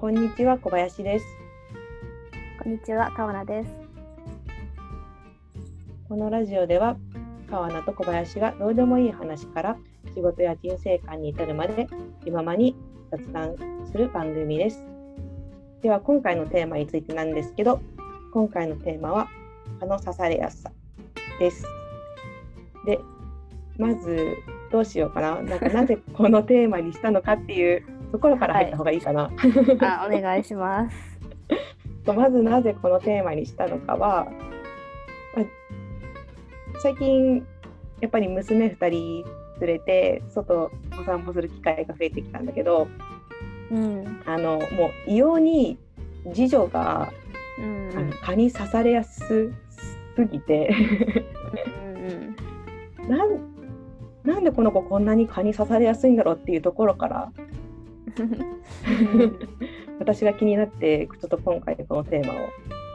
こんにちは小林です。こんにちは、川名です。このラジオでは川名と小林がどうでもいい話から仕事や人生観に至るまで気ままに雑談する番組です。では今回のテーマについてなんですけど、今回のテーマは蚊の刺されやすさです。で、まずどうしようかな。なんかなぜこのテーマにしたのかっていうところから入った方がいいかな。あ、お願いします。と まずなぜこのテーマにしたのかは、まあ最近やっぱり娘2人連れて外お散歩する機会が増えてきたんだけどうん、あのもう異様に次女が、うん、あの蚊に刺されやすすぎて。うん、なんなんでこの子こんなに蚊に刺されやすいんだろうっていうところから 私が気になってちょっと今回このテーマを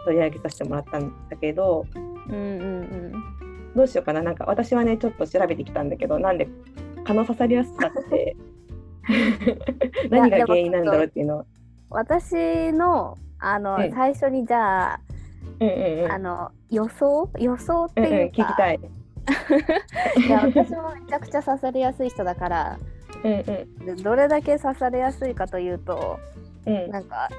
取り上げさせてもらったんだけどうん、うん、どうしようかななんか私はねちょっと調べてきたんだけどなんで蚊の刺されやすさって 何が原因なんだろうっていうのを。私の、あの、うん最初にじゃあ、うんうんうんあの、予想、予想ってうんうんいうか。聞きたい。いや、私もめちゃくちゃ刺されやすい人だから。うんうんでどれだけ刺されやすいかというと、うんなんか。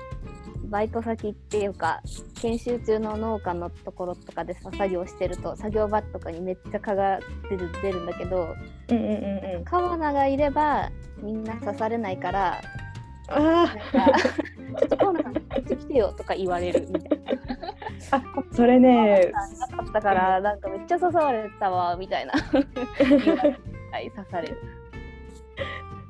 バイト先っていうか研修中の農家のところとかでさ作業してると作業場とかにめっちゃ蚊が出る出るんだけどうんうんうんうん。川名がいればみんな刺されないからあなんかちょっと川名さんこっち来てよとか言われるみたいな。あ、あそれね、なかったからなんかめっちゃ刺されたわみたいな 刺される。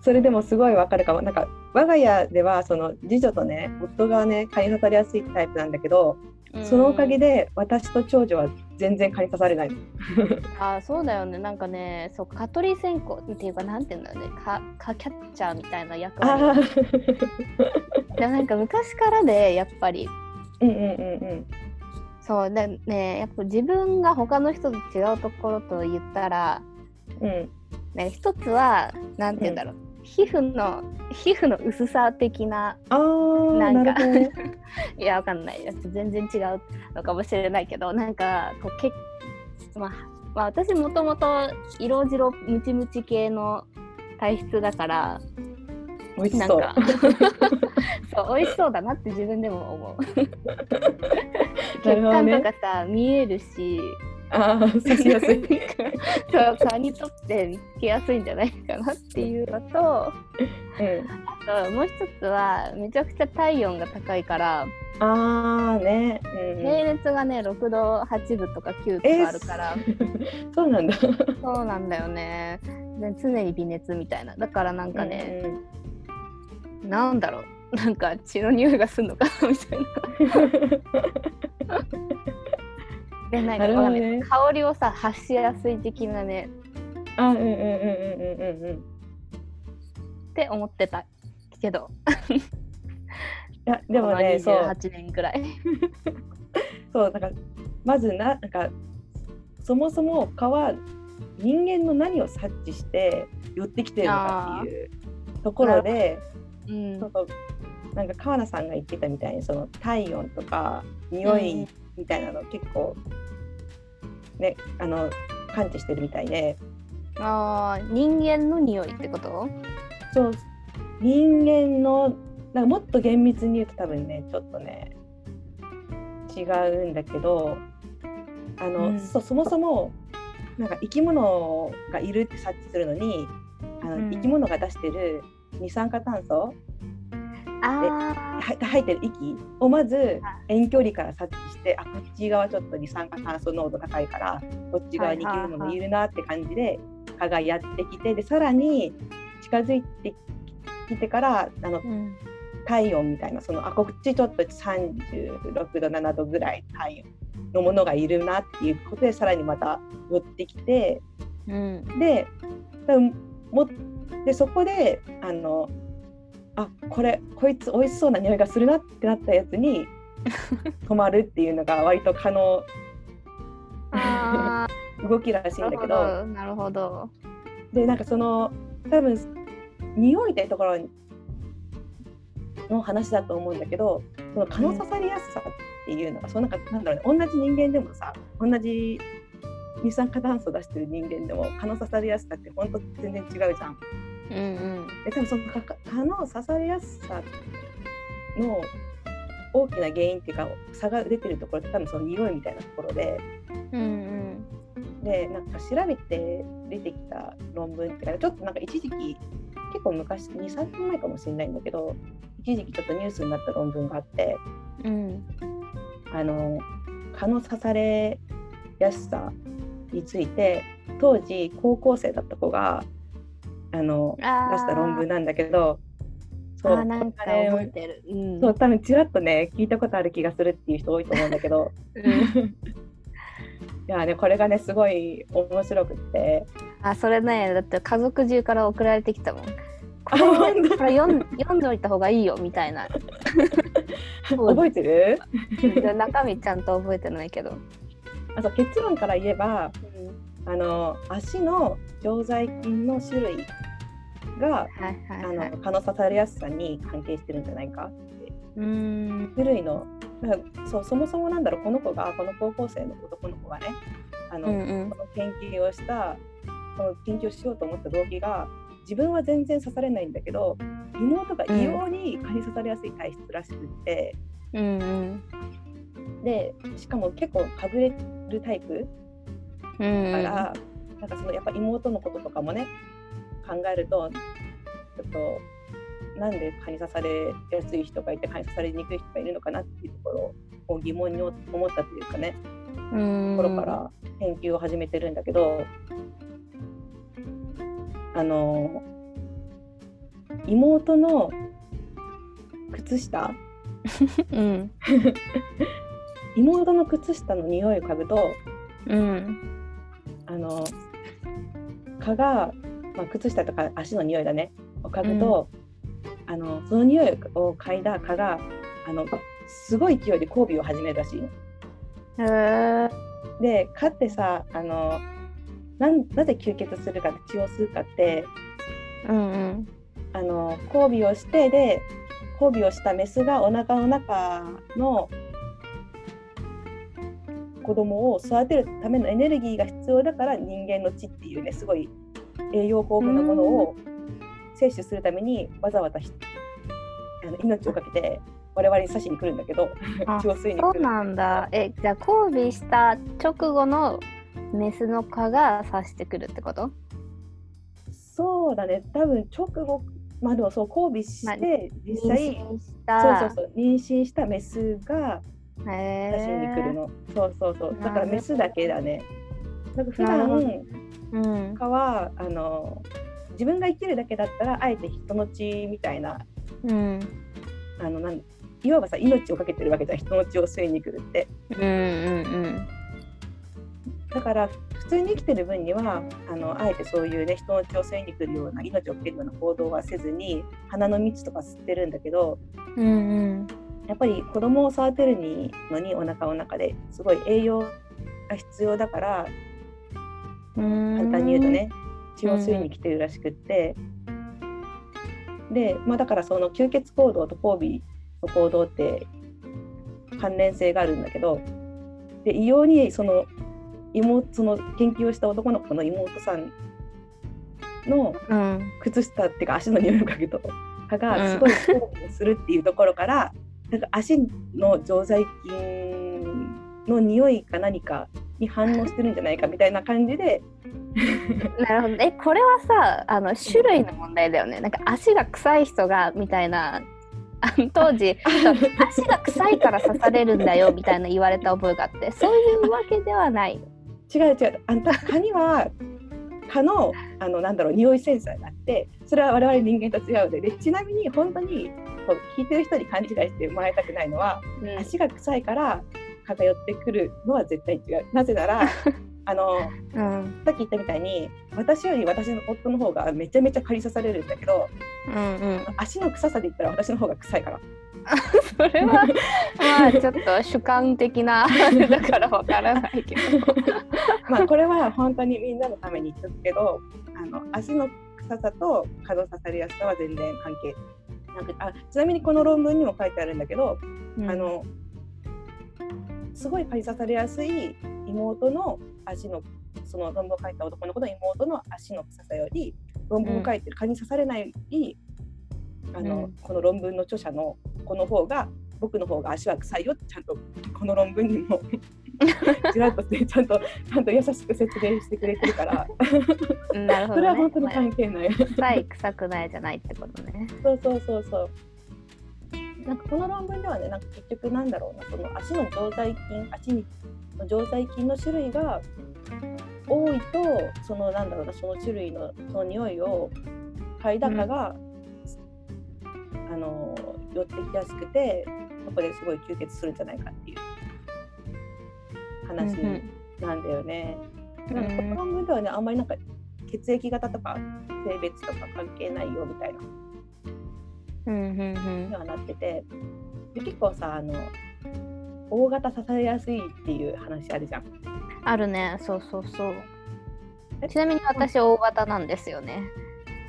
それでもすごいわかるかも。なんか我が家ではその次女とね、夫がね蚊に刺されやすいタイプなんだけど、そのおかげで私と長女は全然蚊に刺されない。の。あーそうだよね。なんかねそう蚊取り線香っていうかなんていうんだろうね。蚊蚊キャッチャーみたいな役割。でもなんか昔からでやっぱり。うんうんうんうん。そうだねやっぱ自分が他の人と違うところと言ったらうん、ね一つはなんて言うんだろう、皮膚の皮膚の薄さ的ななんか。いやわかんない。全然違うのかもしれないけどなんかこうけ、まあ、まあ私もともと色白ムチムチ系の体質だから美味しそう。そう美味しそうだなって自分でも思う。血管ねとかさ見えるしああ、刺しやすい。そう蚊にとって見つけやすいんじゃないかなっていうのとあうん。ともう一つはめちゃくちゃ体温が高いからああね。うん平熱がね6度8分とか9とかあるから、そうなんだ。そうなんだよねで常に微熱みたいなだからなんかね、なんだろうなんか血の匂いがするのかなみたいな でなんかかんない。香りをさ発しやすい的なねうん。あ、うんうんうんうんうん。うんう。ん。って思ってたけど。いやでもね、このそう。28年ぐらい。そうなんかまずななんかそもそも蚊は人間の何を察知して寄ってきてるのかっていうところで、うんそうそうなんか川名さんが言ってたみたいにその体温とか匂いみたいなの結構ねあの感知してるみたいで。あー人間の匂いってこと？そう。人間のなんかもっと厳密に言うと多分ねちょっとね違うんだけどあの、うん。そそもそもなんか生き物がいるって察知するのにあの、うん。生き物が出してる二酸化炭素あは入ってる息？をまず遠距離から察知してあこっち側ちょっと二酸化炭素濃度高いからこっち側に生き物いるなって感じで蚊がやってきてでさらに近づいてきてからあのー、うん、体温みたいなそのあこっちちょっと36度7度ぐらい体温のものがいるなっていうことでさらにまた寄ってきてうん、で多分もでそこであのあこれこいつ美味しそうな匂いがするなってなったやつに 止まるっていうのが割と可能。あ 動きらしいーんだけど。なるほどでなんかその多分匂いってところの話だと思うんだけどその蚊の刺さりやすさっていうのが、そうなんかなんだろうね同じ人間でもさ同じ二酸化炭素出してる人間でも蚊の刺されやすさって本当全然違うじゃん。うんうん。で多分その蚊の刺されやすさの大きな原因っていうか差が出てるところって多分その匂いみたいなところで。うんうん。でなんか調べて出てきた論文っていうかちょっとなんか一時期結構昔23年前かもしれないんだけど一時期ちょっとニュースになった論文があって。うん。あの蚊の刺されやすさについて当時高校生だった子があの出した論文なんだけどそあーなんか覚えてる。うんそう多分ちらっとね聞いたことある気がするっていう人多いと思うんだけどうん いやねこれがねすごい面白くってあそれねだって家族中から送られてきたもん。こあれこれ読ん読んでおいた方がいいよみたいな。覚えてる？中身ちゃんと覚えてないけど。あそう結論から言えばあの足の常在菌の種類がはいあはいはい。の。蚊の刺されやすさに関係してるんじゃないかって。うーん。種類のそうそもそもなんだろうこの子がこの高校生の男の子がねあの、うんうん。この研究をしたこの研究をしようと思った動機が自分は全然刺されないんだけど妹が異様に蚊に刺されやすい体質らしくって、うんうん。でしかも結構かぶれるタイプうんだから、なんかそのやっぱ妹のこととかもね考えるとちょっとなんで蚊に刺されやすい人がいて蚊に刺されにくい人がいるのかなっていうところを疑問に思ったというかねうん。ところから研究を始めてるんだけど、あの妹の靴下？うん。妹の靴下の匂いを嗅ぐとうんあの蚊が、まあ、靴下とか足の匂いだね。を嗅ぐと、あのその匂いを嗅いだ蚊があのすごい勢いで交尾を始めるらしいで蚊ってさあのなんなぜ吸血するか血を吸うかってうんうん。あの交尾をしてで交尾をしたメスがお腹の中の子供を育てるためのエネルギーが必要だから人間の血っていうねすごい栄養豊富なものを摂取するためにわざわざひあの命をかけて我々に刺しに来るんだけどそうなんだ。えじゃあ交尾した直後のメスの蚊が刺してくるってこと？そうだね。多分直後まあでもそう交尾して実際妊娠しそうたそうそう妊娠したメスがへ刺しに来るえの。そうそうそう。だからメスだけだね。なんか普なるほど段うん蚊はあの自分が生きるだけだったらあえて人の血みたいなうんあのなんいわばさ命をかけてるわけじゃん人の血を吸いに来るって。うんうんだから普通に生きてる分にはあのあえてそういうね人の血を吸いに来るような命をかけるような行動はせずに鼻の蜜とか吸ってるんだけどうんうんやっぱり子供を育てるにのにお腹の中ですごい栄養が必要だからうん。簡単に言うとね血を吸いに来てるらしくって、で、まあ、だからその吸血行動と交尾の行動って関連性があるんだけどで異様にその妹その研究をした男の子の妹さんのうん。靴下っていうか足の匂いを嗅ぐと蚊がすごい交尾するっていうところから、なんか足の常在菌の匂いか何かに反応してるんじゃないかみたいな感じで。なるほど。えこれはさあの種類の問題だよね。なんか足が臭い人がみたいな。当時 足が臭いから刺されるんだよみたいな言われた覚えがあって。そういうわけではない。違う違う。あんた蚊には蚊のあのなんだろう匂いセンサーがあってそれは我々人間と違うのででちなみに本当にこう聞いてる人に勘違いしてもらいたくないのは足が臭いから蚊が寄ってくるのは絶対違う。なぜなら あのうん。さっき言ったみたいに私より私の夫の方がめちゃめちゃ蚊に刺されるんだけどうんうん。足の臭さで言ったら私の方が臭いからそれはまあちょっと主観的な だからわからないけど。まあこれは本当にみんなのために言っとくけどあの足の臭さと蚊の刺されやすさは全然関係なんかあちなみにこの論文にも書いてあるんだけど、うん、あのすごい蚊に刺されやすい妹の足のその論文を書いた男の子の妹の足の臭さより論文を書いてる蚊に刺されないあの、うん、この論文の著者の子の方が僕の方が足は臭いよってちゃんとこの論文にも ちらっとちゃんとちゃんと優しく説明してくれてるからなるほど、ね、それは本当に関係ない。臭い臭くないじゃないってことね。そうそうそうそう。なんかこの論文ではねなんか結局なんだろうなその足の常在菌足にの常在菌の種類が多いとそのなんだろうなその種類のその匂いを嗅いだかが、うん、あの寄ってきやすくてそこですごい吸血するんじゃないかっていう話なんだよね。うん、なんかこの論文ではねあんまりなんか血液型とか性別とか関係ないよみたいな。にはなっててで結構さあの大型刺されやすいっていう話あるじゃん。あるねそうそうそう。ちなみに私大型なんですよね。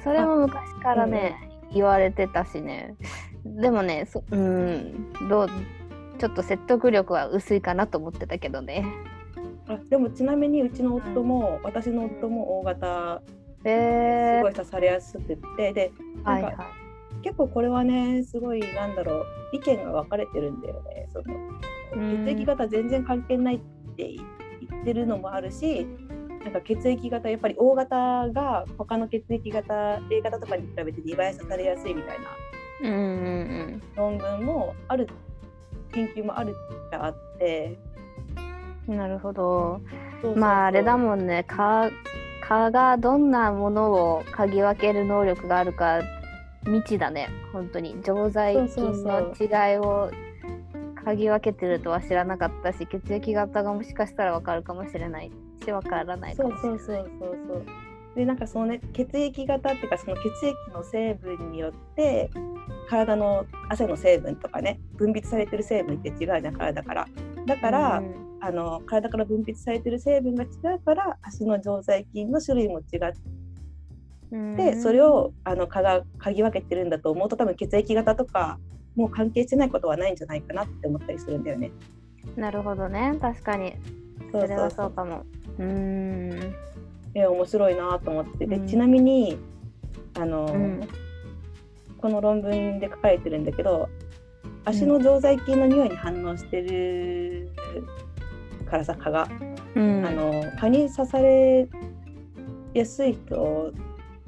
それも昔からね、うん、言われてたしね。でもねそうんどうちょっと説得力は薄いかなと思ってたけどね。あでもちなみにうちの夫も、うん、私の夫も大型、すごい刺されやすくってでなんか、はいはい。結構これはねすごいなんだろう意見が分かれてるんだよね。その血液型全然関係ないって言ってるのもあるしなんか血液型やっぱり O 型が他の血液型 A 型とかに比べて2倍刺されやすいみたいな論文もある研究もあるっちゃあって。なるほど。まああれだもんね。蚊蚊がどんなものを嗅ぎ分ける能力があるか未知だね。本当に。常在菌の違いを嗅ぎ分けてるとは知らなかったし血液型がもしかしたら分かるかもしれないし分からないかもしれない。そうそうそうそうでなんかそのね血液型っていうかその血液の成分によって体の汗の成分とかね分泌されてる成分って違うじゃん体から。だから、うん、あの体から分泌されてる成分が違うから足の常在菌の種類も違ってでそれをあの嗅が嗅ぎ分けてるんだと思うと多分血液型とかもう関係してないことはないんじゃないかなって思ったりするんだよね。なるほどね。確かに。それはそうかも。うん。え面白いなと思って。でちなみにあの、うん、この論文で書かれてるんだけど足の常在菌の匂いに反応してるからさ蚊が、うん、あの蚊に刺されやすい人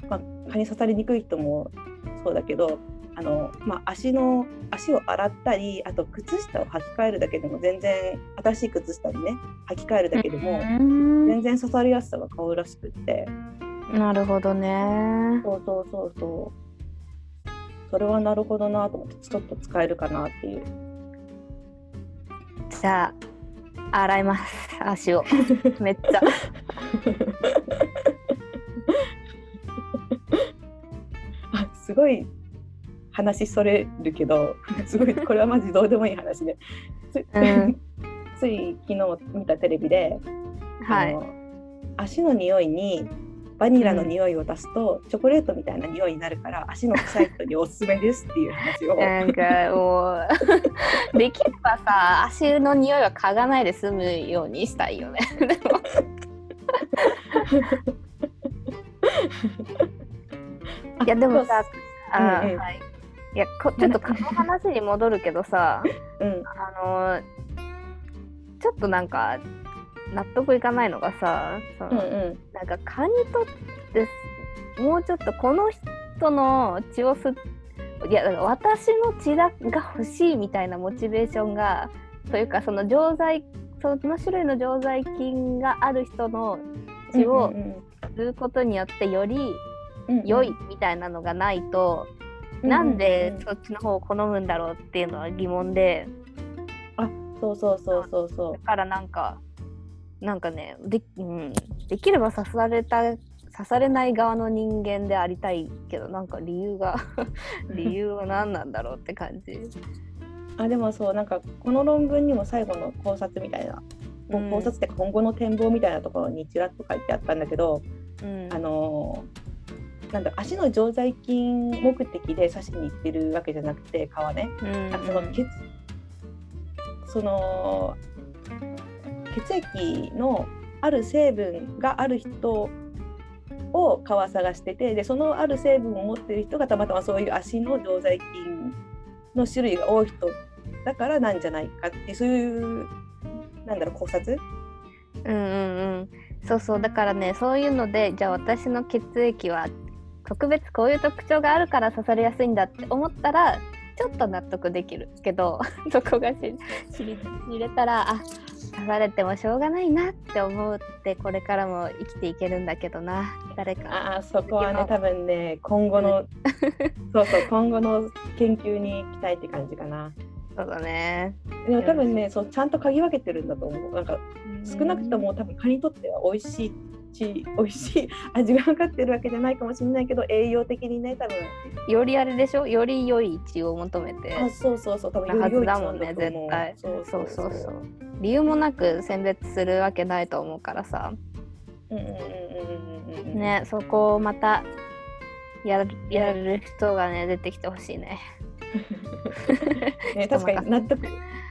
まあ、蚊に刺されにくい人もそうだけどあの、まあ、足の足を洗ったりあと靴下を履き替えるだけでも全然新しい靴下にね履き替えるだけでも全然刺されやすさが変わるらしくって。なるほどね。そうそうそうそう。それはなるほどなと思ってちょっと使えるかなっていう。じゃあ洗います。足を。めっちゃ。すごい話それるけど すごいこれはマジどうでもいい話で、つ,うん、つい昨日見たテレビで、はい、足の匂いにバニラの匂いを出すと、うん、チョコレートみたいな匂いになるから足の臭い人におすすめですっていう話を。なんかもう できればさ足の匂いは嗅がないで済むようにしたいよね。いやでもさ、あ、うんうん、はい、いやこちょっとこの話に戻るけどさ、うん、あのちょっとなんか納得いかないのがさその、うんうん、なんか蚊にとってもうちょっとこの人の血を吸いやだから私の血が欲しいみたいなモチベーションがというかその錠剤その種類の錠剤菌がある人の血を吸うことによってより良いみたいなのがないと、うんうん、なんでそっちの方を好むんだろうっていうのは疑問で、あそうそうそうそうそう。だからなんかなんかねで,、うん、できれば刺された刺されない側の人間でありたいけどなんか理由が 理由は何なんだろうって感じ。あでもそうなんかこの論文にも最後の考察みたいな、うん、考察って今後の展望みたいなところにちらっと書いてあったんだけど、うん、あのなんだ足の常在菌目的で刺しに行ってるわけじゃなくて皮ね、うんうん。その血その血液のある成分がある人を皮探しててでそのある成分を持ってる人がたまたまそういう足の常在菌の種類が多い人だからなんじゃないかってそういうなんだろう考察？うんうんうん。そうそう。だからねそういうのでじゃあ私の血液は特別こういう特徴があるから刺されやすいんだって思ったらちょっと納得できるけど そこがし知れたらあ刺されてもしょうがないなって思ってこれからも生きていけるんだけどな。誰かああそこはね多分ね今後の そうそう今後の研究に期待って感じかな。そうだね。でも多分ねそうちゃんと嗅ぎ分けてるんだと思う。なんか少なくとも多分蚊にとっては美味しいし美味しい味が分かってるわけじゃないかもしれないけど栄養的にね多分。よりあれでしょ？より良い血を求めてあそうそうそう多分なはずだよもんねり良い絶対。そうそうそうそう。理由もなく選別するわけないと思うからさ。うんうんうんうんうんうんねそこをまたやるやる人がね出てきてほしいね。ね確かに納得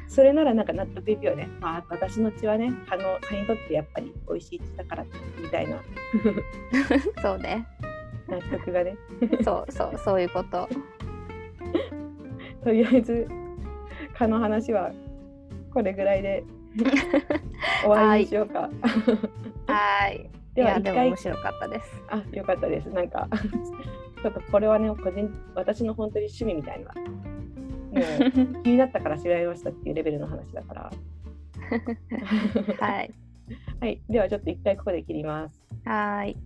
それならなんか納得いくよね、まあ、私の血はね蚊の蚊にとってやっぱり美味しい血だからみたいな。そうね。納得がね。そうそうそういうこと。とりあえず蚊の話はこれぐらいで 終わりにしようか。はい。ではでも面白かったです。あよかったです。なんかちょっとこれはね個人私の本当に趣味みたいなもう気になったから調べましたっていうレベルの話だから。はいはい、ではちょっと一回ここで切ります。はーい